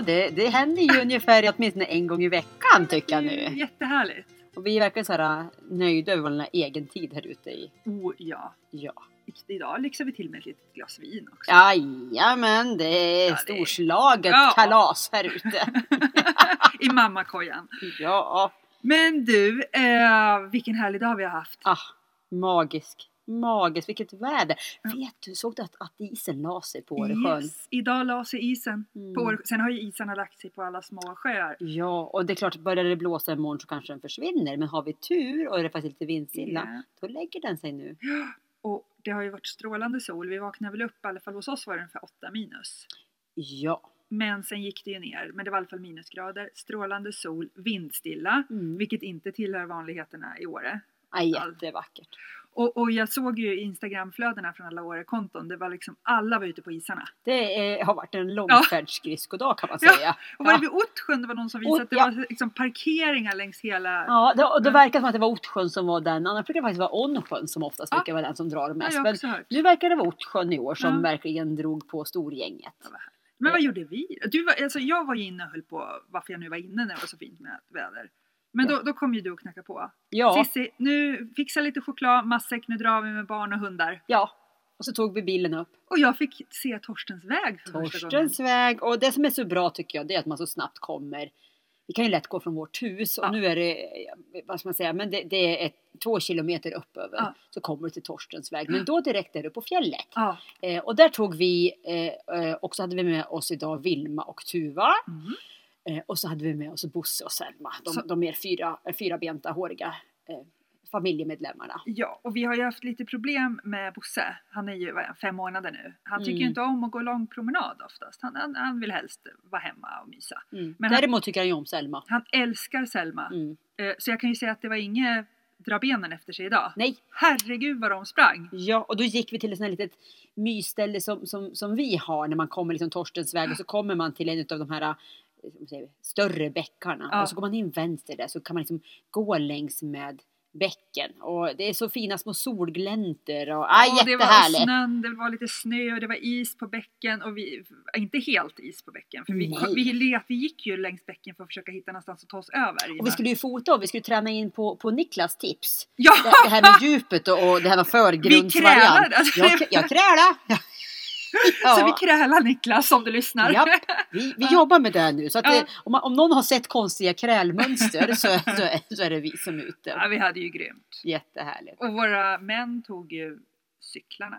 Ja, det, det händer ju ungefär åtminstone en gång i veckan tycker jag nu. Jättehärligt! Och vi är verkligen så här äh, nöjda över vår egen tid här ute i. Oh ja. Ja. Idag lyxar vi till med ett litet glas vin också. Jajamän, det är Ja, det- storslaget Ja. kalas här ute. I mammakojan. ja, Men du, eh, vilken härlig dag vi har haft. ah, magisk. Magiskt, vilket väder. Ja. Vet du, såg du att, att isen la sig på Åresjön? Yes, idag la sig isen. Mm. På Sen har ju isarna lagt sig på alla små sjöar. Ja, och det är klart, börjar det blåsa imorgon så kanske den försvinner. Men har vi tur och är det faktiskt lite vindstilla, Ja. då lägger den sig nu. Och det har ju varit strålande sol. Vi vaknade väl upp, i alla fall hos oss var det ungefär 8 minus. Ja. Men sen gick det ju ner. Men det var i alla fall minusgrader. Strålande sol, vindstilla. Mm. Vilket inte tillhör vanligheterna i Åre. Ja, jättevackert. Och, och jag såg ju Instagramflödena från alla Åre-konton. Det var liksom alla var ute på isarna. Det är, har varit en långfärdsskridskodag kan man Ja. säga. Och var Ja. det vid Ottsjön det var någon som visade Ot- att det ja. var liksom parkeringar längs hela... Ja, det, och det Ja. verkar som att det var Ottsjön som var den. Annars brukar det faktiskt vara Ånsjön som oftast Ja. brukar vara den som drar mest. Men nu verkar det vara Ottsjön i år som Ja. verkligen drog på storgänget. Men vad gjorde vi? Du var, alltså jag var ju inne och höll på varför jag nu var inne när det var så fint med väder. Men då, då kom ju du och knackade på. Ja, Cissi, nu fixa lite choklad, matsäck, nu drar vi med barn och hundar. ja. Och så tog vi bilen upp. Och jag fick se Torstens väg för. Torstens väg. Och det som är så bra tycker jag det är att man så snabbt kommer. Vi kan ju lätt gå från vårt hus och Ja. nu är det, vad ska man säga, men det, det är ett, två kilometer upp över. Ja. Så kommer du till Torstens väg. Men då direkt är du på fjället. Ja. Eh, och där tog vi, eh, eh, och så hade vi med oss idag Vilma och Tuva. Mm. Eh, och så hade vi med oss Bosse och Selma. De, Så- de mer fyra, fyrabenta, håriga eh, familjemedlemmarna. ja, och vi har ju haft lite problem med Bosse. Han är ju vad han, fem månader nu. Han tycker ju Mm. inte om att gå lång promenad oftast. Han, han, han vill helst vara hemma och mysa. Mm. Men han- Däremot tycker han ju om Selma. Han älskar Selma. Mm. Eh, Så jag kan ju säga att det var inget dra benen efter sig idag. Nej, Herregud vad de sprang! ja, och då gick vi till ett sånt här litet mysställe som, som, som vi har när man kommer liksom Torstens väg och så kommer man till en av de här vi, större bäckarna Ja. och så går man in vänster där så kan man liksom gå längs med bäcken och det är så fina små solgläntor och ah, Och det var snön, det var lite snö och det var is på bäcken och vi, inte helt is på bäcken för vi, Nej. vi, let, vi gick ju längs bäcken för att försöka hitta någonstans att ta oss över. Och vi skulle ju fota och vi skulle träna in på, på Niklas tips. ja! Det, det här med djupet och, och det här med förgrundsvariant. krälade, alltså. Jag, jag kräla. Ja. Så vi krälar Niklas om du lyssnar. Japp, vi, vi jobbar med det nu. Så att Ja. det, om, man, om någon har sett konstiga krälmönster så, så, är- så är det vi som är ute. Ja, vi hade ju grymt. Jättehärligt. Och våra män tog ju cyklarna.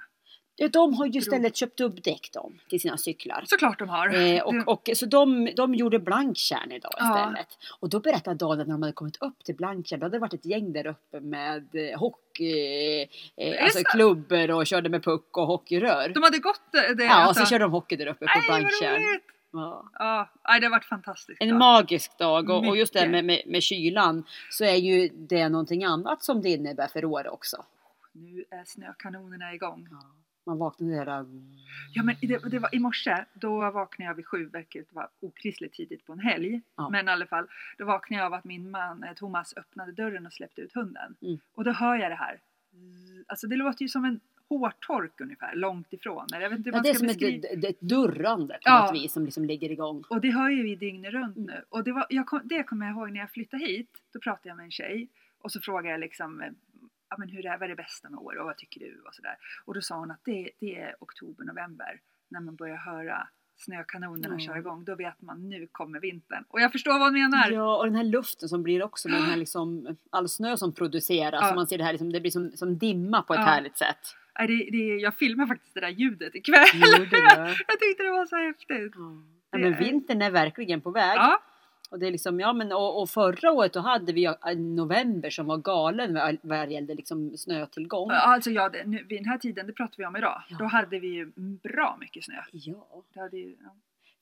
Ja, De har ju istället köpt dubbdäck de, till sina cyklar. Såklart de har. Eh, och, och, så de, de gjorde Blanktjärn idag Ja. istället. Och då berättade Daniel när de hade kommit upp till Blanktjärn då hade det varit ett gäng där uppe med eh, hockey, eh, alltså klubbor och körde med puck och hockeyrör. de hade gått det. det Ja, och alltså. så körde de hockey där uppe på Blanktjärn. Ja. Ja, det har varit fantastiskt. En då. magisk dag och, och just det med, med, med kylan så är ju det någonting annat som det innebär för Åre också. Nu är snökanonerna igång. Man vaknar där där. Ja men det, det var i morse, då vaknade jag vid sju, vilket var okristligt tidigt på en helg. Ja. Men i alla fall, då vaknade jag av att min man eh, Thomas öppnade dörren och släppte ut hunden. Mm. Och då hör jag det här. Alltså det låter ju som en hårtork ungefär, långt ifrån. Jag vet inte hur Ja, man det är som ett, beskriva. ett, ett durrande på Ja. något vis som liksom ligger igång. Och det hör ju vi dygnet runt Mm. nu. Och det, var, jag kom, det kommer jag ihåg när jag flyttade hit. Då pratade jag med en tjej. Och så frågade jag liksom, eh, ja, men hur är, vad är det bästa med år och vad tycker du? Och, sådär. och då sa hon att det, det är oktober, november. När man börjar höra snökanonerna Ja. köra igång. Då vet man nu kommer vintern. Och jag förstår vad hon menar. Ja, och den här luften som blir också med den här liksom, all snö som produceras. Ja. Man ser det här liksom, det blir som, som dimma på ett Ja. härligt sätt. Nej, Det, det, jag filmar faktiskt det där ljudet ikväll. Gjorde det? jag tyckte det var så häftigt. Ja, men vintern är verkligen på väg. Ja, Och, det är liksom, ja, men, och, och förra året då hade vi en november som var galen vad gällde liksom snötillgång. alltså ja, det, nu, vid den här tiden, det pratar vi om idag. Ja. Då hade vi ju bra mycket snö. Ja, Det hade ju, ja.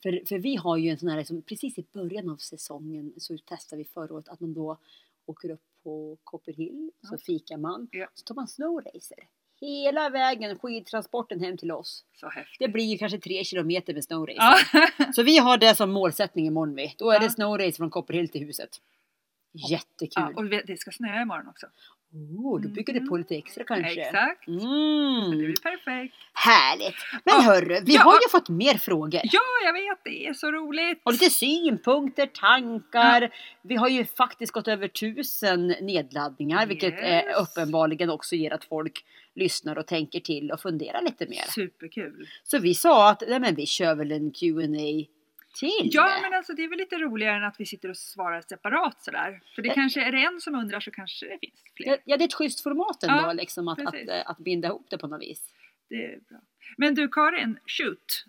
för, för vi har ju en sån här, liksom, precis i början av säsongen så testade vi förra året att man då åker upp på Copperhill, så Ja. fikar man. Ja. Så tar man snowracer. Hela vägen skidtransporten hem till oss. Det blir kanske tre kilometer med snowracer. Ja. Så vi har det som målsättning imorgon vi. Då är Ja. det snowrace från Copperhill till huset. Jättekul. ja, och det ska snöa imorgon också. oh, då bygger det på lite extra kanske. Exakt. Det Mm, blir perfekt. härligt. Men Ja. hörru, vi Ja. har ju fått mer frågor. Ja, jag vet. Det är så roligt. Och lite synpunkter, tankar. Vi har ju faktiskt gått över tusen nedladdningar, vilket Yes. eh, uppenbarligen också ger att folk lyssnar och tänker till och funderar lite mer. Superkul. Så vi sa att nej, men vi kör väl en Q&A till. Ja, men alltså det är väl lite roligare än att vi sitter och svarar separat sådär. För det Eh. kanske, är det en som undrar så kanske det finns fler. Ja, det är ett schysst format ändå, Ja, liksom, att, att, att binda ihop det på något vis. Det är bra. Men du Karin, shoot.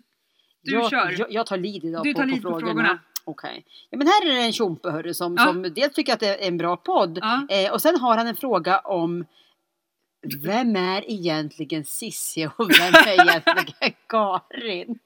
Du jag, kör. Jag, jag tar lead idag Du på, tar på lead på frågorna. frågorna. Okej. Ja, men här är det en tjompe hörru, som, Ja. som dels tycker att det är en bra podd. Ja. Eh, och sen har han en fråga om vem är egentligen Sissi och vem är egentligen Karin?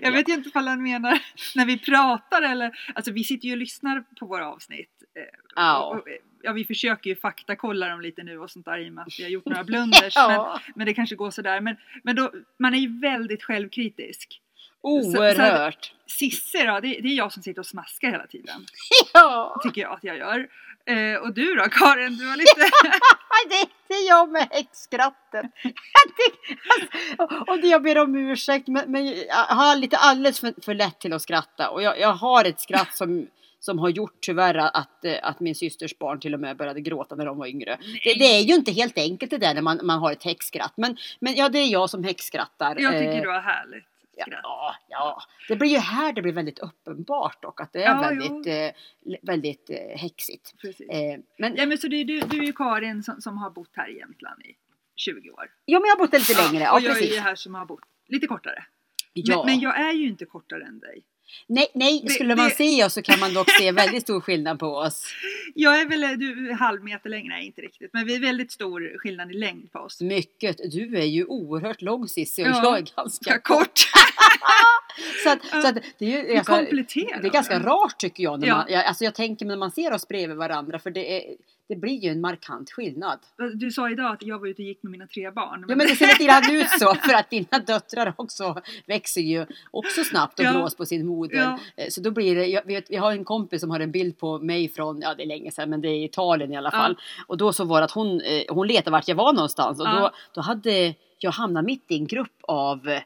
Jag vet inte vad han menar när vi pratar eller, alltså vi sitter ju och lyssnar på våra avsnitt. eh, Ja. Och, och, ja, vi försöker ju faktakolla dem lite nu och sånt där i och med att vi har gjort några blunders. Ja. men, men det kanske går sådär. Men, men då, man är ju väldigt självkritisk. Oerhört. Sisse då, det, det är jag som sitter och smaskar hela tiden. Ja, Tycker jag att jag gör. Eh, och du då Karin, du har lite... det, det är jag med häxskrattet. Alltså, Och det jag ber om ursäkt men, men jag har lite alldeles för, för lätt till att skratta och jag, jag har ett skratt som som har gjort tyvärr att, eh, att min systers barn till och med började gråta när de var yngre. Det, det är ju inte helt enkelt det där när man, man har ett häxskratt. Men, men ja, det är jag som häxskrattar. Jag tycker Eh, du har härligt Ja, ja, det blir ju här det blir väldigt uppenbart och att det är Ja, väldigt, eh, väldigt eh, häxigt. Eh, men, Ja men så det är du, du är ju Karin som, som har bott här i Jämtland i 20 år. ja, men jag har bott där lite längre. Ja, och jag är precis. ju här som har bott lite kortare. Ja. Men, men jag är ju inte kortare än dig. Nej, nej, Det- skulle man det- se oss så kan man dock se väldigt stor skillnad på oss. Jag är väl du, är halv meter längre, nej inte riktigt. Men vi är väldigt stor skillnad i längd på oss. Mycket. Du är ju oerhört lång Cissi och Ja, jag är ganska Ska kort. Så, att, så att det är ju kompletterar. det är ganska rart tycker jag. När Ja. man, jag, alltså jag tänker när man ser oss bredvid varandra för det, är, det blir ju en markant skillnad. Du sa idag att jag var ute och gick med mina tre barn. Ja men det ser lite grann ut så för att dina döttrar också växer ju också snabbt och Ja. blås på sin moder. Ja. Eh, Så då blir det, jag, vet, jag har en kompis som har en bild på mig från, ja det är länge sedan men det är Italien i alla Ja. fall. Och då så var det att hon, eh, hon letade vart jag var någonstans och Ja. då, då hade jag hamnat mitt i en grupp av eh,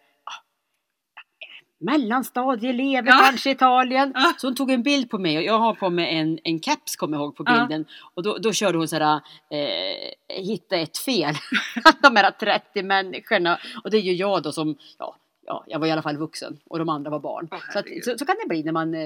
mellanstadieelever Ja. kanske i Italien. Ja. Så hon tog en bild på mig och jag har på mig en, en keps kommer jag ihåg på Ja. bilden. Och då, då körde hon sådär, eh, hitta ett fel. de här 30 människorna. Och det är ju jag då som, ja, ja, jag var i alla fall vuxen och de andra var barn. Åh, så, att, så, så kan det bli när man, eh,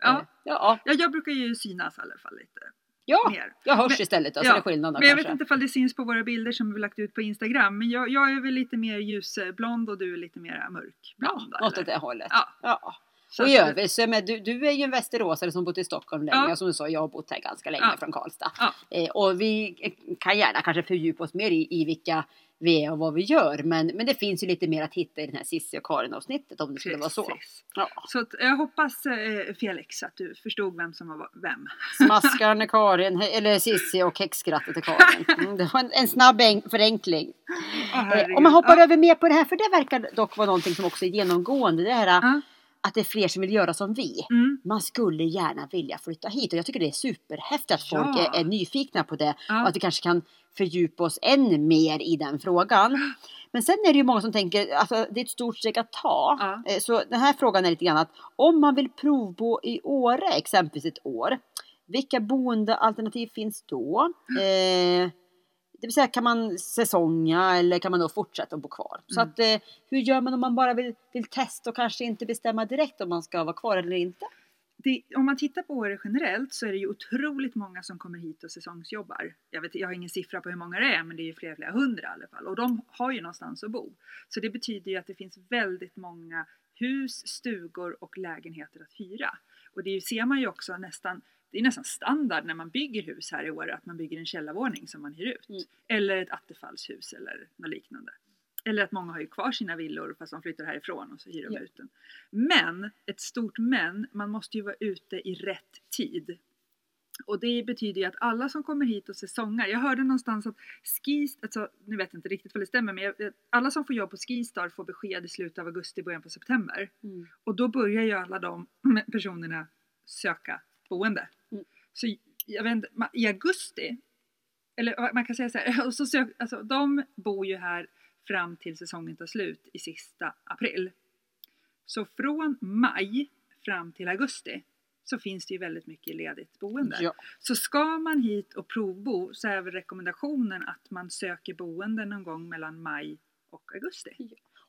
Ja. eh, ja, Ja, jag brukar ju synas i alla fall lite ja, mer. jag hörs Men- istället. Alltså ja, det är skillnaden Men jag vet inte ifall det syns på våra bilder som vi lagt ut på Instagram. Men jag, jag är väl lite mer ljusblond och du är lite mer Ja, mörkblond. något eller? åt det hållet. Ja. Ja. Och i övrigt, så med, du, du är ju en västeråsare som bott i Stockholm länge. Ja. Som du sa, jag har bott här ganska länge Ja. från Karlstad. Ja. Eh, och vi kan gärna kanske fördjupa oss mer i, i vilka vi är och vad vi gör. Men, men det finns ju lite mer att hitta i den här Cissi och Karin avsnittet om det skulle vara så. Precis. Ja. Så jag hoppas eh, Felix att du förstod vem som var vem. Smaskaren är Karin, eller Cissi och häxskrattet är Karin. Mm, det var en, en snabb en, förenkling. Eh, herregud. om man hoppar ja. över mer på det här, för det verkar dock vara någonting som också är genomgående. Det här Ja. Att det är fler som vill göra som vi. Mm. Man skulle gärna vilja flytta hit och jag tycker det är superhäftigt att Ja. folk är, är nyfikna på det Ja. och att vi kanske kan fördjupa oss än mer i den frågan. Men sen är det ju många som tänker, alltså det är ett stort steg att ta. Ja. Eh, Så den här frågan är lite grann att om man vill provbo i Åre exempelvis ett år, vilka boendealternativ finns då? Eh, det vill säga kan man säsonga eller kan man då fortsätta att bo kvar? Så Mm. att eh, hur gör man om man bara vill, vill testa och kanske inte bestämma direkt om man ska vara kvar eller inte? det, om man tittar på Åre generellt så är det ju otroligt många som kommer hit och säsongsjobbar. Jag, vet, jag har ingen siffra på hur många det är men det är ju flera, flera hundra i alla fall. Och de har ju någonstans att bo. Så det betyder ju att det finns väldigt många hus, stugor och lägenheter att hyra. Och det ser man ju också nästan det är nästan standard när man bygger hus här i Åre att man bygger en källarvåning som man hyr ut. Mm. Eller ett attefallshus eller något liknande. Eller att många har ju kvar sina villor fast de flyttar härifrån och så hyr de Ja. ut den. Men, ett stort men, man måste ju vara ute i rätt tid. Och det betyder ju att alla som kommer hit och säsongar, jag hörde någonstans att Skistar, alltså nu vet jag inte riktigt vad det stämmer men jag, alla som får jobb på Skistar får besked i slutet av augusti, början på september. Mm. Och då börjar ju alla de personerna söka boende. Så jag vet inte, i augusti, eller man kan säga så här, och så sök, alltså, de bor ju här fram till säsongen tar slut i sista april. Så från maj fram till augusti så finns det ju väldigt mycket ledigt boende. Ja. Så ska man hit och provbo så är väl rekommendationen att man söker boende någon gång mellan maj och augusti.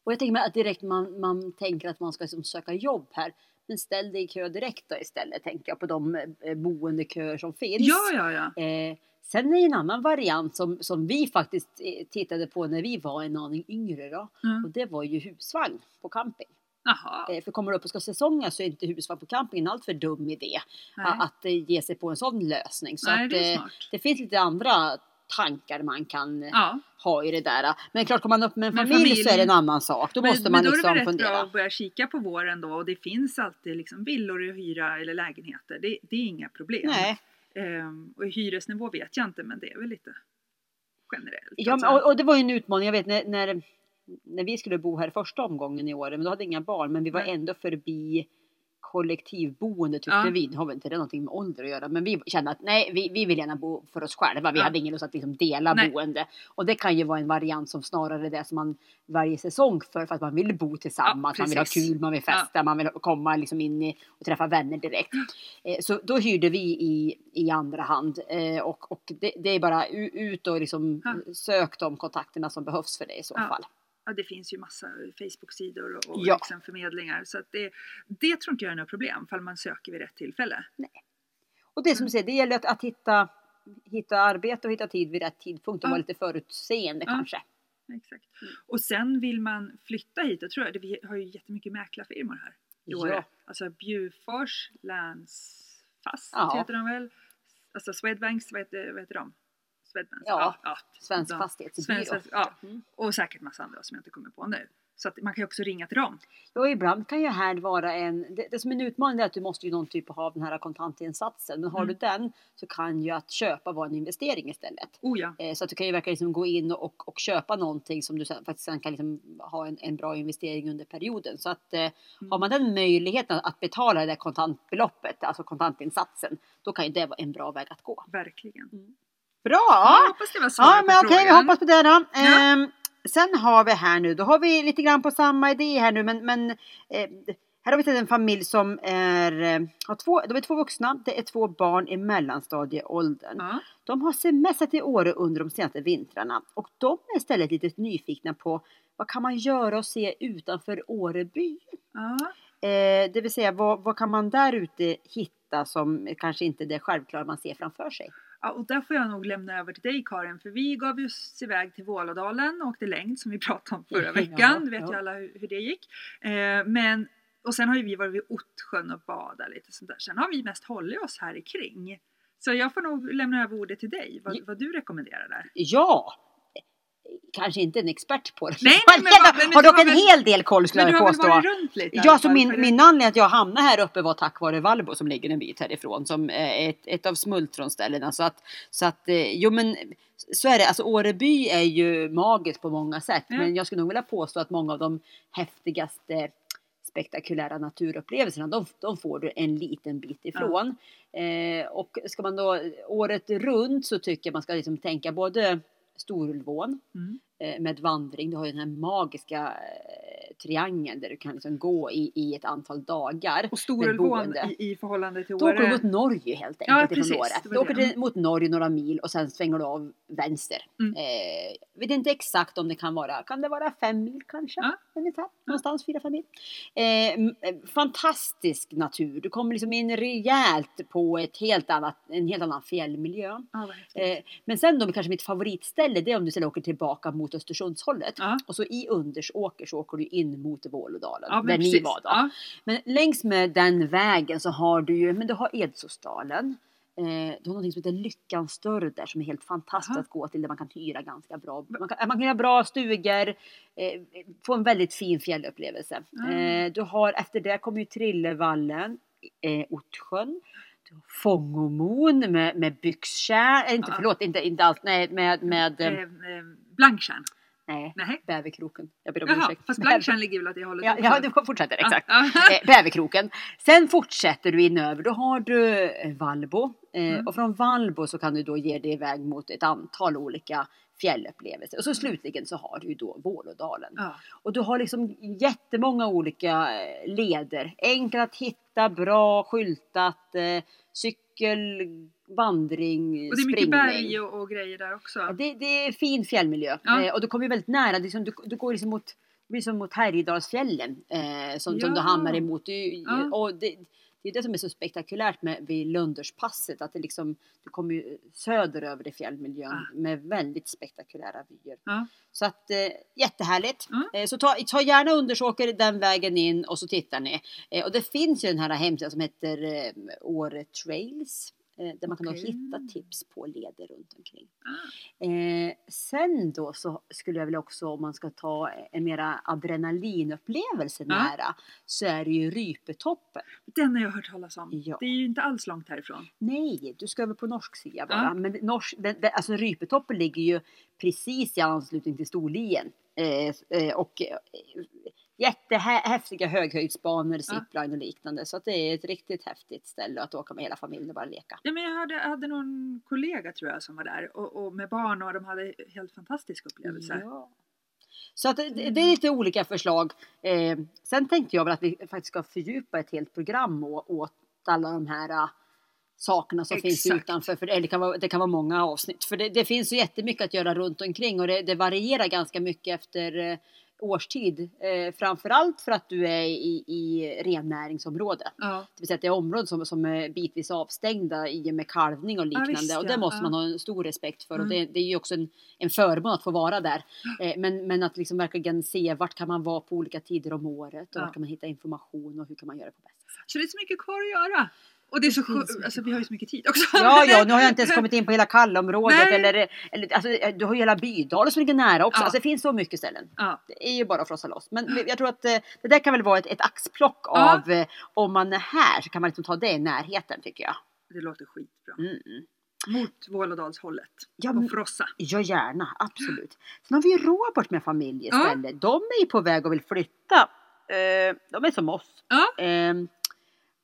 Och jag tänker mig att direkt man, man tänker att man ska liksom söka jobb här. Men ställ dig i kö direkt då istället tänker jag på de eh, boendeköer som finns. Ja, ja, ja. Eh, sen är det en annan variant som, som vi faktiskt eh, tittade på när vi var en aning yngre då. Mm. Och det var ju husvagn på camping. Jaha. Eh, för kommer du upp och ska säsonga så är inte husvagn på camping en alltför dum idé. Nej. Att ge sig på en sån lösning. Så Nej, det det finns lite andra tankar man kan Ja. ha i det där. Men klart, kommer man upp med en Men familj, så är det en familj- annan sak. Då men, måste men man då är det liksom rätt fundera. bra att börja kika på våren då och det finns alltid liksom villor att hyra eller lägenheter. Det, det är inga problem. Nej. Ehm, och hyresnivå vet jag inte men det är väl lite generellt. Ja, alltså. men, och, och det var ju en utmaning. Jag vet när, när, när vi skulle bo här första omgången i år, men då hade inga barn, men vi var Nej. ändå förbi kollektivboende tyckte Ja. vi. Nu har väl inte det någonting med ålder att göra, men vi kände att nej, vi, vi vill gärna bo för oss själva. Vi Ja. hade ingen lust att liksom dela Nej. boende. Och det kan ju vara en variant som snarare är det som man varje säsong för, för att man vill bo tillsammans, Ja, man vill ha kul, man vill festa, man vill komma liksom in i, och träffa vänner direkt. Eh, så då hyrde vi i, i andra hand eh, och, och det, det är bara ut och liksom sök de kontakterna som behövs för det i så fall. Ja, det finns ju massa Facebook-sidor och, och Ja. liksom förmedlingar. Så att det, det tror inte jag är något problem, fall man söker vid rätt tillfälle. Och det som Mm. du säger, det gäller att, att hitta, hitta arbete och hitta tid vid rätt tidpunkt och Ja. vara lite förutseende Ja. kanske. Exakt. Och sen vill man flytta hit, då tror jag, vi har ju jättemycket mäklarfirmor här i Ja. Alltså Bjurfors, Länsfast heter de väl? Alltså Swedbanks, vad heter, vad heter de? Swedbanks? Ja, Svensk Ja. fastighetsbyrå. Svensk, ja. Mm. Och säkert massa andra som jag inte kommer på nu. Så att man kan ju också ringa till dem. Ja, ibland kan ju här vara en, det, det som är en utmaning är att du måste ju någon typ av den här kontantinsatsen. Men har Mm. du den så kan ju att köpa vara en investering istället. Oh ja. Eh, Så att du kan ju verkligen liksom gå in och, och köpa någonting som du sen, faktiskt sen kan liksom ha en, en bra investering under perioden. Så att eh, har man den möjligheten att betala det där kontantbeloppet, alltså kontantinsatsen, då kan ju det vara en bra väg att gå. Verkligen. Bra! Jag hoppas det var Ja, men okej, vi frågan. hoppas på det då. Ja. Ehm, sen har vi här nu, då har vi lite grann på samma idé här nu, men, men eh, här har vi en familj som är, eh, har två, de är två vuxna, det är två barn i mellanstadieåldern. Ja. De har semestrat i Åre under de senaste vintrarna och de är istället lite nyfikna på vad kan man göra och se utanför Åreby? Ja. Eh, det vill säga vad, vad kan man där ute hitta som kanske inte är det självklara man ser framför sig? Ja, och där får jag nog lämna över till dig Karin, för vi gav oss iväg till Vålådalen och åkte längd som vi pratade om förra Ja, veckan. Det vet ja. ju alla hur, hur det gick. Eh, men, och sen har ju vi varit vid Ottsjön och badat lite sånt där. Sen har vi mest hållit oss här i kring. Så jag får nog lämna över ordet till dig, vad, Ja. vad du rekommenderar där. Ja! Kanske inte en expert på det. Nej, men vad- men har dock en väl- hel del koll skulle Men jag du har väl påstå. varit runt lite? Ja, så min, min anledning att jag hamnade här uppe var tack vare Valbo som ligger en bit härifrån som är ett, ett av smultronställena. Så att, så att, eh, jo men så är det. Alltså Åreby är ju magiskt på många sätt. Ja. Men jag skulle nog vilja påstå att många av de häftigaste spektakulära naturupplevelserna, de, de får du en liten bit ifrån. Eh, och ska man då året runt så tycker jag man ska liksom tänka både Storulvån Mm. eh, med vandring. Du har ju den här magiska triangeln där du kan liksom gå i, i ett antal dagar. Och Storulvån i, i förhållande till Då åker du Åre. mot Norge helt Ja, enkelt precis, ifrån det Åre. var Du åker till, mot Norge några mil och sen svänger du av vänster. Mm. Eh, vet inte exakt om det kan vara, kan det vara fem mil kanske? Ja. Ungefär, någonstans fyra, fem mil. Eh, eh, fantastisk natur, du kommer liksom in rejält på ett helt annat, en helt annan fjällmiljö. Ja. Eh, men sen då kanske mitt favoritställe det är om du sen åker tillbaka mot Östersundshållet. Ja. Och så i Undersåker så åker du in mot Vålådalen. Ja, där ni precis. var då. Ja. Men längs med den vägen så har du ju, men du har Edsåsdalen. Eh, du har någonting som heter Lyckans dörr där som är helt fantastiskt Aha. att gå till där man kan hyra ganska bra. Man kan, man kan göra bra stugor, eh, få en väldigt fin fjällupplevelse. Ah. Eh, du har efter det kommer ju Trillevallen, eh, har Fångomon med, med byxkärn, äh, inte Ja. förlåt, inte, inte allt, nej med, med Eh, eh, eh, Blanktjärn. Nej, Nej. bäverkroken. Jag ber om Jaha, ursäkt. fast blanktjärn ligger väl åt det hållet Ja, ja, du fortsätter, exakt. Ja. Eh, Bäverkroken. Sen fortsätter du in över, då har du eh, Valbo. Eh, Mm. Och från Valbo så kan du då ge dig iväg mot ett antal olika fjällupplevelser. Och så slutligen så har du ju då Vålådalen. Ja. Och du har liksom jättemånga olika leder. Enkelt att hitta, bra skyltat, eh, cykel, vandring, Och det är mycket springning. berg och, och grejer där också. Ja, det, det är fin fjällmiljö Ja. eh, och du kommer ju väldigt nära. Liksom, du, du går liksom mot, det blir som mot Härjedalsfjällen eh, som, som du Ja. hamnar emot. Du, Ja. och det, det är det som är så spektakulärt med vid Lunderspasset att det liksom, du kommer ju söderöver i fjällmiljön Ah. med väldigt spektakulära vyer. Ja. Så att eh, jättehärligt. Mm. Så ta, ta gärna Undersåker den vägen in och så tittar ni. Eh, och det finns ju den här hemsidan som heter eh, Åre Trails. Eh, där man kan Okej. hitta tips på leder runt omkring. Ah. Eh, sen då så skulle jag vilja också om man ska ta en mera adrenalinupplevelse Ja. nära så är det ju Rypetoppen. Den har jag hört talas om. Ja. Det är ju inte alls långt härifrån. Nej, du ska över på norsk sida bara. Ja. Men norsk, den, den, alltså Rypetoppen ligger ju precis i anslutning till Storlien. Eh, eh, och eh, jättehäftiga höghöjdsbanor, zipline och liknande. Så att det är ett riktigt häftigt ställe att åka med hela familjen och bara leka. Ja, men jag hade, hade någon kollega tror jag som var där och, och med barn och de hade helt fantastiska upplevelser. Ja. Så att det, det är lite olika förslag. Eh, sen tänkte jag väl att vi faktiskt ska fördjupa ett helt program åt alla de här eh, sakerna som finns Exakt. utanför. För det, kan vara, det kan vara många avsnitt. För det, det finns så jättemycket att göra runt omkring och det, det varierar ganska mycket efter årstid. Eh, framförallt för att du är i, i rennäringsområde. Ja. Det vill säga att det är områden som, som är bitvis avstängda i och med kalvning och liknande. visst, och det ja, måste ja. man ha en stor respekt för. Och Mm. det, det är ju också en, en förmån att få vara där. Eh, men, men att liksom verkligen se vart kan man vara på olika tider om året. Och Ja. vart kan man hitta information och hur kan man göra på bästa sätt. Så det är så mycket kvar att göra. Och det är så skönt, alltså vi har ju så mycket tid också. Ja, ja, nu har jag inte ens kommit in på hela Kallområdet. Eller, eller, alltså, du har ju hela Bydalen som ligger nära också. Ja. Alltså, det finns så mycket ställen. Ja, Det är ju bara att frossa loss. Men jag tror att eh, det där kan väl vara ett, ett axplock Ja. av eh, om man är här så kan man liksom ta det i närheten tycker jag. det låter skitbra. Mm. Mot Vålådalshållet. Ja, och Frossa. Ja, gärna. Absolut. Sen har vi ju Robert med familj Ja. istället. De är ju på väg och vill flytta. Eh, de är som oss. Ja.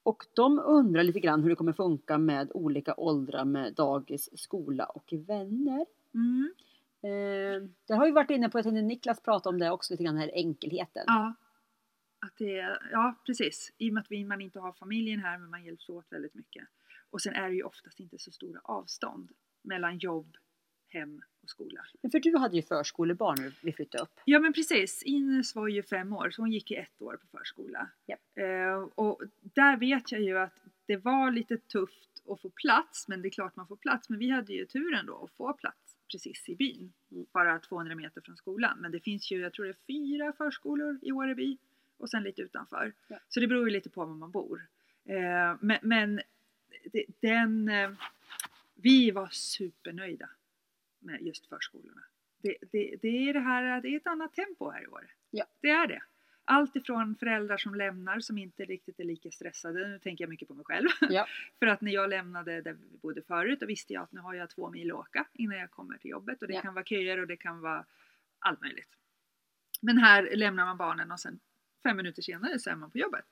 Och de undrar lite grann hur det kommer funka med olika åldrar med dagis, skola och vänner. Mm. Eh, där har vi varit inne på, jag tänkte Niklas prata om det också, lite grann den här enkelheten. Ja. Att det, ja, precis. I och med att man inte har familjen här, men man hjälps åt väldigt mycket. Och sen är det ju oftast inte så stora avstånd mellan jobb, hem och skola. Men för du hade ju förskolebarn när vi flyttade upp. Ja men precis, Ines var ju fem år så hon gick i ett år på förskola. Japp. Eh, och där vet jag ju att det var lite tufft att få plats, men det är klart man får plats. Men vi hade ju turen då att få plats precis i byn, Mm. bara 200 meter från skolan. Men det finns ju, jag tror det är fyra förskolor i Åreby och sen lite utanför. Ja. Så det beror ju lite på var man bor. Eh, men men den, eh, vi var supernöjda med just förskolorna. Det, det, det är det här, det är ett annat tempo här i år. Ja. Det är det. Allt ifrån föräldrar som lämnar som inte riktigt är lika stressade. Nu tänker jag mycket på mig själv. Ja. För att när jag lämnade där vi bodde förut då visste jag att nu har jag två mil att åka innan jag kommer till jobbet. Och det Ja. kan vara köer och det kan vara allt möjligt. Men här lämnar man barnen och sen fem minuter senare så är man på jobbet.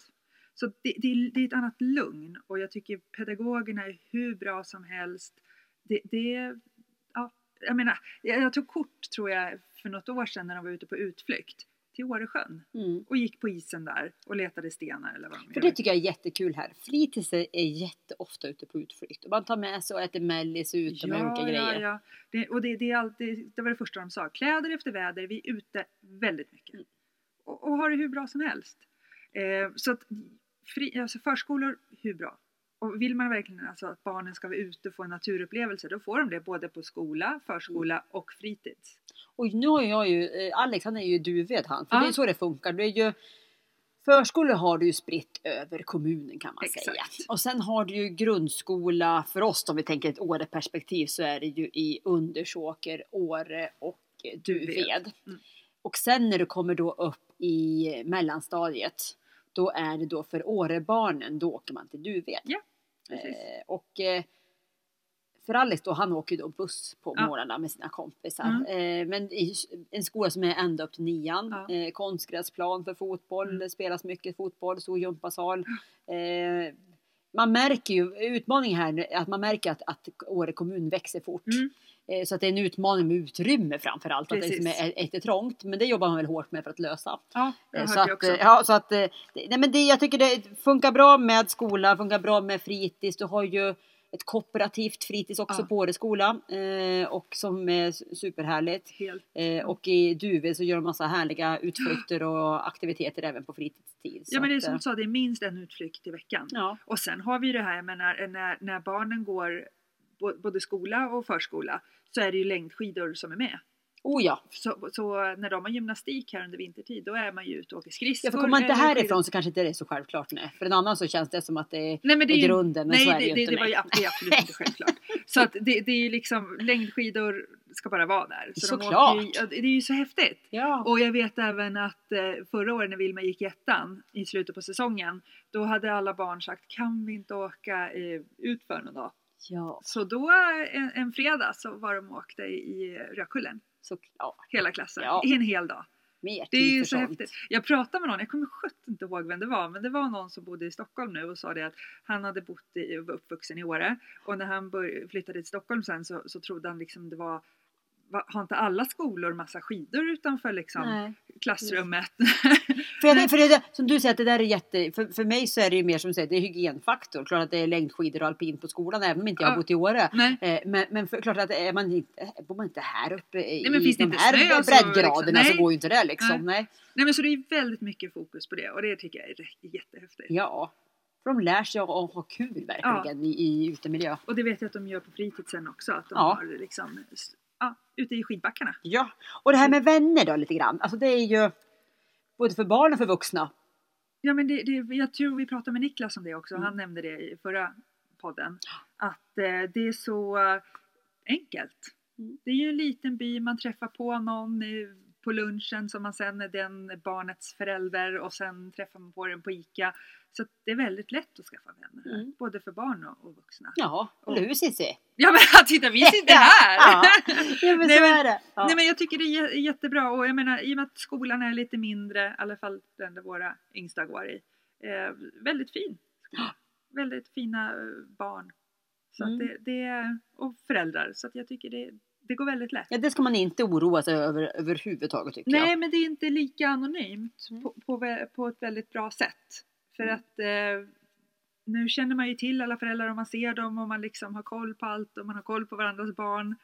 Så det, det, är- det är ett annat lugn och jag tycker pedagogerna är hur bra som helst. Det, det, jag menar, jag, tog kort tror jag för något år sedan när de var ute på utflykt till Åresjön Mm. och gick på isen där och letade stenar eller vad de För det tycker jag är jättekul här. Fritids är jätteofta ute på utflykt. Och man tar med sig och äter mellis och ute med olika grejer. Ja, ja. Det, och det, det, är alltid, det var det första de sa. Kläder efter väder, vi är ute väldigt mycket. Mm. Och, och har det hur bra som helst. Eh, så att fri, alltså förskolor, hur bra? Och vill man verkligen alltså att barnen ska vara ute och få en naturupplevelse, då får de det både på skola, förskola och fritids. Och nu har jag ju, eh, Alex han är ju duved han. För Ja. det är så det funkar. Det är ju, förskolor har du ju spritt över kommunen kan man Exakt. säga. Och sen har du ju grundskola, för oss om vi tänker ett Åre-perspektiv så är det ju i Undersåker, Åre och Duved. Mm. Och sen när du kommer då upp i mellanstadiet då är det då för Årebarnen, då åker man till Duved. Ja. Eh, och eh, för Alex då, han åker ju då buss på Ja. morgnarna med sina kompisar. Mm. Eh, men i en skola som är ända upp till nian. Ja. Eh, konstgräsplan för fotboll, Mm. det spelas mycket fotboll, stor gympasal. Eh, man märker ju, utmaningen här är att man märker att, att Åre kommun växer fort. Mm. Eh, så att det är en utmaning med utrymme framförallt. Att det liksom är, är, är trångt. Men det jobbar man väl hårt med för att lösa. Ja, det Eh, Så jag att, också. eh, ja, så att, nej men det, jag tycker det funkar bra med skola, funkar bra med fritids. Du har ju ett kooperativt fritids också Ja. på Åre skola eh, och som är superhärligt. Eh, och i Duve så gör de massa härliga utflykter och aktiviteter även på fritidstid. Ja men det är som du sa, det är minst en utflykt i veckan. Ja, Och sen har vi det här med när, när, när barnen går både skola och förskola så är det ju längdskidor som är med. oh ja. Så, så när de har gymnastik här under vintertid då är man ju ute och åker skridskor. Ja, för kommer man inte skidor. härifrån så kanske inte det är så självklart. Nej. För en annan så känns det som att det är Nej men det är ju, grunden, men nej, så är det, det, ju det, inte. det nej. ab- det är absolut inte självklart. Så att det, det är ju liksom, längdskidor ska bara vara där. Så de Såklart. åker ju, det är ju så häftigt. Ja. Och jag vet även att eh, förra året när Vilma gick i ettan i slutet på säsongen då hade alla barn sagt kan vi inte åka eh, ut för någon dag? Ja, Så då en, en fredag så var de och åkte i Rödkullen såklart. hela klassen Ja. i en hel dag. Mer Det är ju så häftigt. Jag pratade med någon, jag kommer sjutton inte ihåg vem det var, men det var någon som bodde i Stockholm nu och sa det att han hade bott i, var uppvuxen i Åre och när han bör, flyttade till Stockholm sen så, så trodde han liksom det var va- har inte alla skolor massa skidor utanför liksom Nej. klassrummet? För, jag, för det, som du säger, att det där är jätte... För, för mig så är det ju mer som du säger, det är hygienfaktor. Klart att det är längdskidor och alpint på skolan, även om inte jag har Ja. bott i Åre. Nej. Eh, Men, men för, klart att är man inte, bor man inte här uppe i Nej, men finns de inte här snö så breddgraderna liksom- så går ju inte det liksom. Nej. Nej men så det är väldigt mycket fokus på det och det tycker jag är jättehäftigt. Ja. För de lär sig att ha kul verkligen i, i utemiljö. Och det vet jag att de gör på fritidsen också, att de Ja. har liksom ja, ute i skidbackarna. Ja. Och det här med vänner då lite grann. Alltså det är ju både för barn och för vuxna. Ja men det, det, jag tror vi pratade med Niklas om det också, Mm. han nämnde det i förra podden. Att eh, det är så eh, enkelt. Mm. Det är ju en liten by, man träffar på någon eh, på lunchen som man sen är den barnets förälder och sen träffar man på den på ICA. Så det är väldigt lätt att skaffa vänner, Mm. både för barn och, och vuxna. Ja, eller hur Cissi? Ja men titta vi sitter här! Ja, ja men Nej, så är det. Ja. Nej men jag tycker det är jä- jättebra och jag menar i och med att skolan är lite mindre, i alla fall den där våra yngsta går i. Eh, väldigt fin. Väldigt fina eh, barn. Så Mm. det, det, och föräldrar. Så att jag tycker det, det går väldigt lätt. Ja, det ska man inte oroa sig över överhuvudtaget tycker jag. Nej men det är inte lika anonymt Mm. på, på, på ett väldigt bra sätt. För Mm. att eh, nu känner man ju till alla föräldrar och man ser dem och man liksom har koll på allt och man har koll på varandras barn.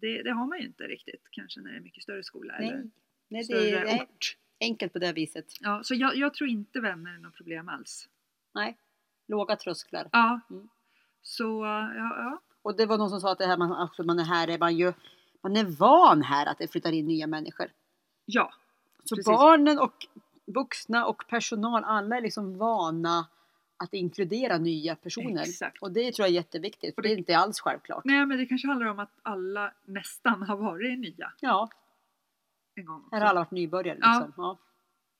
Det, det har man ju inte riktigt kanske när det är mycket större skola eller Nej, nej det större är nej, ort. enkelt på det viset. Ja, så jag, jag tror inte vänner är något problem alls. Nej, låga trösklar. Ja. Mm. Så ja, ja. Och det var någon som sa att det här man, att man är här är man ju man är van här att det flyttar in nya människor. ja. Så Precis. barnen och vuxna och personal, alla är liksom vana att inkludera nya personer. Exakt. Och det tror jag är jätteviktigt, för det- det är inte alls självklart. Nej men det kanske handlar om att alla nästan har varit nya Ja, en gång. här har alla varit nybörjare Ja. liksom. Ja.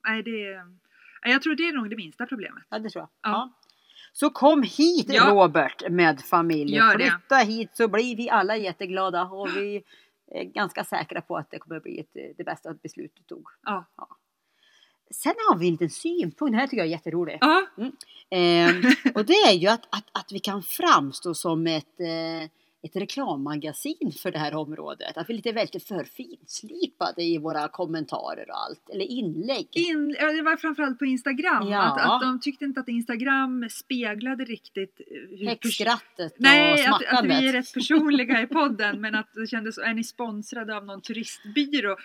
Nej, det är, jag tror det är nog det minsta problemet. Ja, det tror jag. Ja. Ja. Så kom hit Ja. Robert med familj. Gör det. Flytta hit så blir vi alla jätteglada och vi är ganska säkra på att det kommer bli ett, det bästa beslut du tog. Ja. Sen har vi en liten synpunkt, det här tycker jag är jätteroligt. Ja, Ehm, och det är ju att, att, att vi kan framstå som ett, eh, ett reklammagasin för det här området. Att vi är lite väldigt för finslipade i våra kommentarer och allt. Eller inlägg. in, ja, det var framförallt på Instagram. Ja. Att, att de tyckte inte att Instagram speglade riktigt eh, Häxskrattet och Nej, att, att vi är rätt personliga i podden men att det kändes, är ni sponsrade av någon turistbyrå?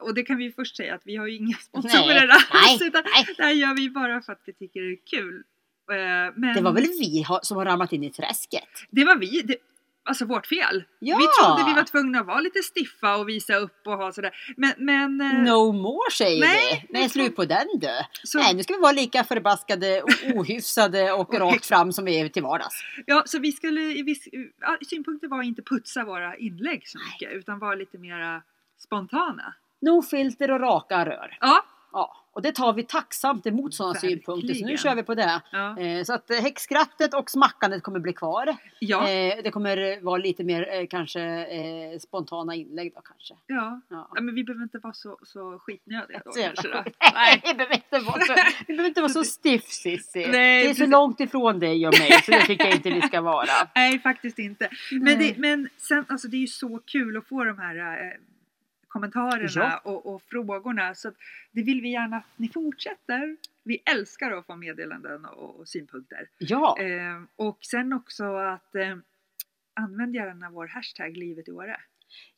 Och det kan vi först säga att vi har ju inga sponsorer alls nej, utan nej. det här gör vi bara för att vi tycker det är kul. Eh, Men Det var väl vi som har ramlat in i träsket? det var vi, det, alltså vårt fel. Ja! Vi trodde vi var tvungna att vara lite stiffa och visa upp och ha sådär. Men, men eh, No more säger nej, vi. Nej, slut på den du. så, Nej, nu ska vi vara lika förbaskade, o- ohyfsade och Och rakt fram som vi är till vardags. ja, så vi skulle, vi, ja, synpunkter var inte putsa våra inlägg så mycket utan vara lite mera spontana. No filter och raka rör. Ja, Ja. Och det tar vi tacksamt emot sådana synpunkter. Så nu Verkligen. kör vi på det. Ja. Eh, så att eh, häxskrattet och smackandet kommer bli kvar. Ja. Eh, det kommer vara lite mer eh, kanske eh, spontana inlägg då kanske. ja. Ja. Ja, men vi behöver inte vara så, så skitnödiga då Så kanske då. Nej. vi behöver inte vara så, vi behöver inte vara så stiff Cissi. Det är så precis. långt ifrån dig och mig så det tycker jag inte vi ska vara. Nej, faktiskt inte. Men, det, men sen, alltså det är ju så kul att få de här eh, kommentarerna Ja. och, och frågorna. Så det vill vi gärna att ni fortsätter. Vi älskar att få meddelanden och, och synpunkter. Ja, Eh, och sen också att eh, använd gärna vår hashtag livet i Åre.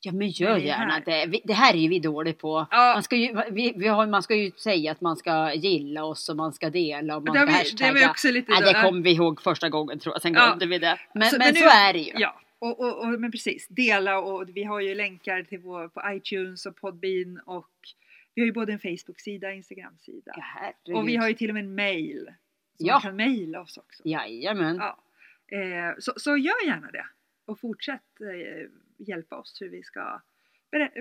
ja men gör det är gärna det. Det här är ju vi dåliga på. Ja. Man ska, ju, vi, vi har, man ska ju säga att man ska gilla oss och man ska dela och man Det ska vi, det hashtagga. också lite... Nej, det kom vi ihåg första gången tror jag, sen Ja. glömde vi det. Men, Så- men, men så nu- är det ju. Ja, och, och, och, men precis. Dela och vi har ju länkar till vår, på iTunes och Podbean och vi har ju både en Facebook-sida och Instagram-sida. Ja, och vi har ju till och med en mail. Så Ja. man kan mejla oss också. Jajamän. Ja. Eh, så, så gör gärna det. Och fortsätt eh, hjälpa oss hur vi ska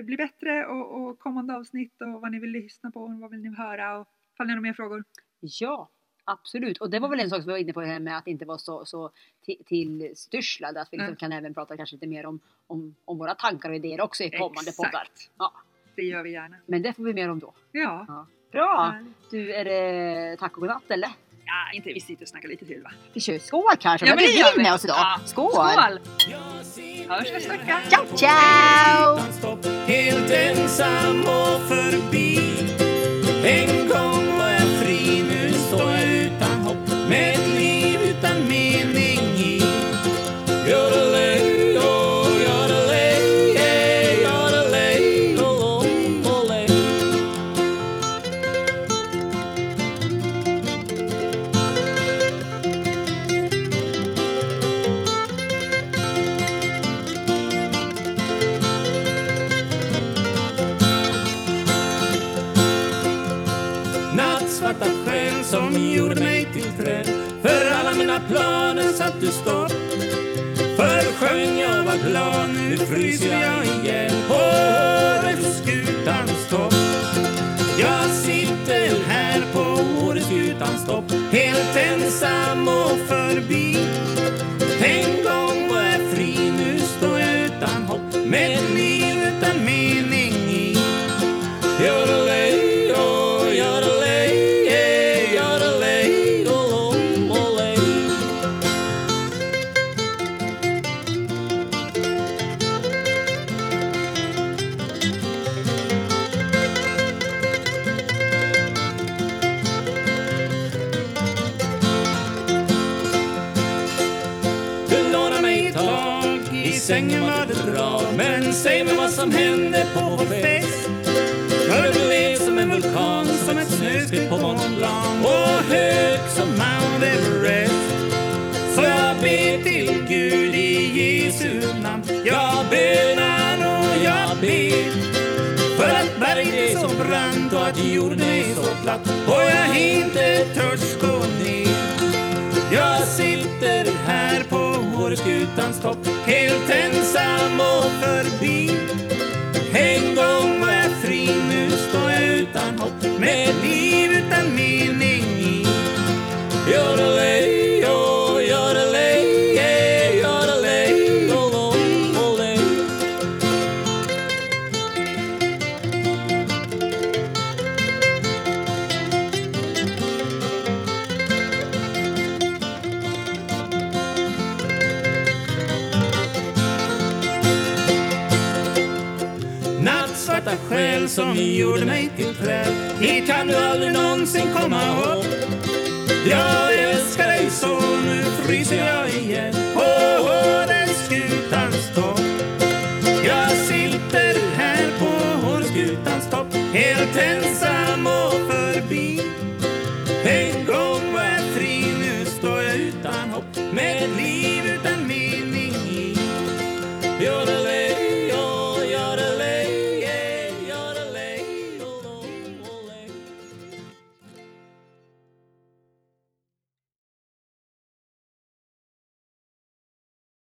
bli bättre och, och kommande avsnitt och vad ni vill lyssna på och vad vill ni höra och ifall ni har några mer frågor. Ja, absolut. Och det var väl en sak som vi var inne på här med att inte vara så, så ti- tillstyrslade. Att vi liksom Mm. kan även prata kanske lite mer om, om, om våra tankar och idéer också i kommande Exakt. poddar. Ja, Det gör vi gärna. men det får vi mer om då. Ja. Ja. Bra! Du, är det tack och godnatt eller? ja, inte vi sitter och snackar lite till va? Vi kör skål kanske? Ja, men är det vin vi. med oss idag? Ja. Skål! Skål! Hörs nästa vecka. Ciao, ciao! Helt ensam och förbi. En gång som gjorde mig till träd. För alla mina planer satt du stopp. Förr sjöng jag var glad, nu fryser jag igen På Åreskutans topp. Jag sitter här på Åreskutans topp Helt ensam och förbi. Sängen var det bra Men säg mig vad som hände på vår fest. Hörde du blev som en vulkan, som ett snöskred på Mont Blanc och hög som Mount Everest. Så jag ber till Gud i Jesu namn. Jag bönar och jag ber. För att berget är så brant och att jorden är så platt. Och jag inte törs gå ner. Jag sitter här på Åreskutans topp. Helt ensam och förbi. En gång var jag fri, nu står jag utan hopp. Med liv utan mening som gjorde mig till träd. Hit kan du aldrig någonsin komma upp. Jag älskar dig så, nu fryser jag igen.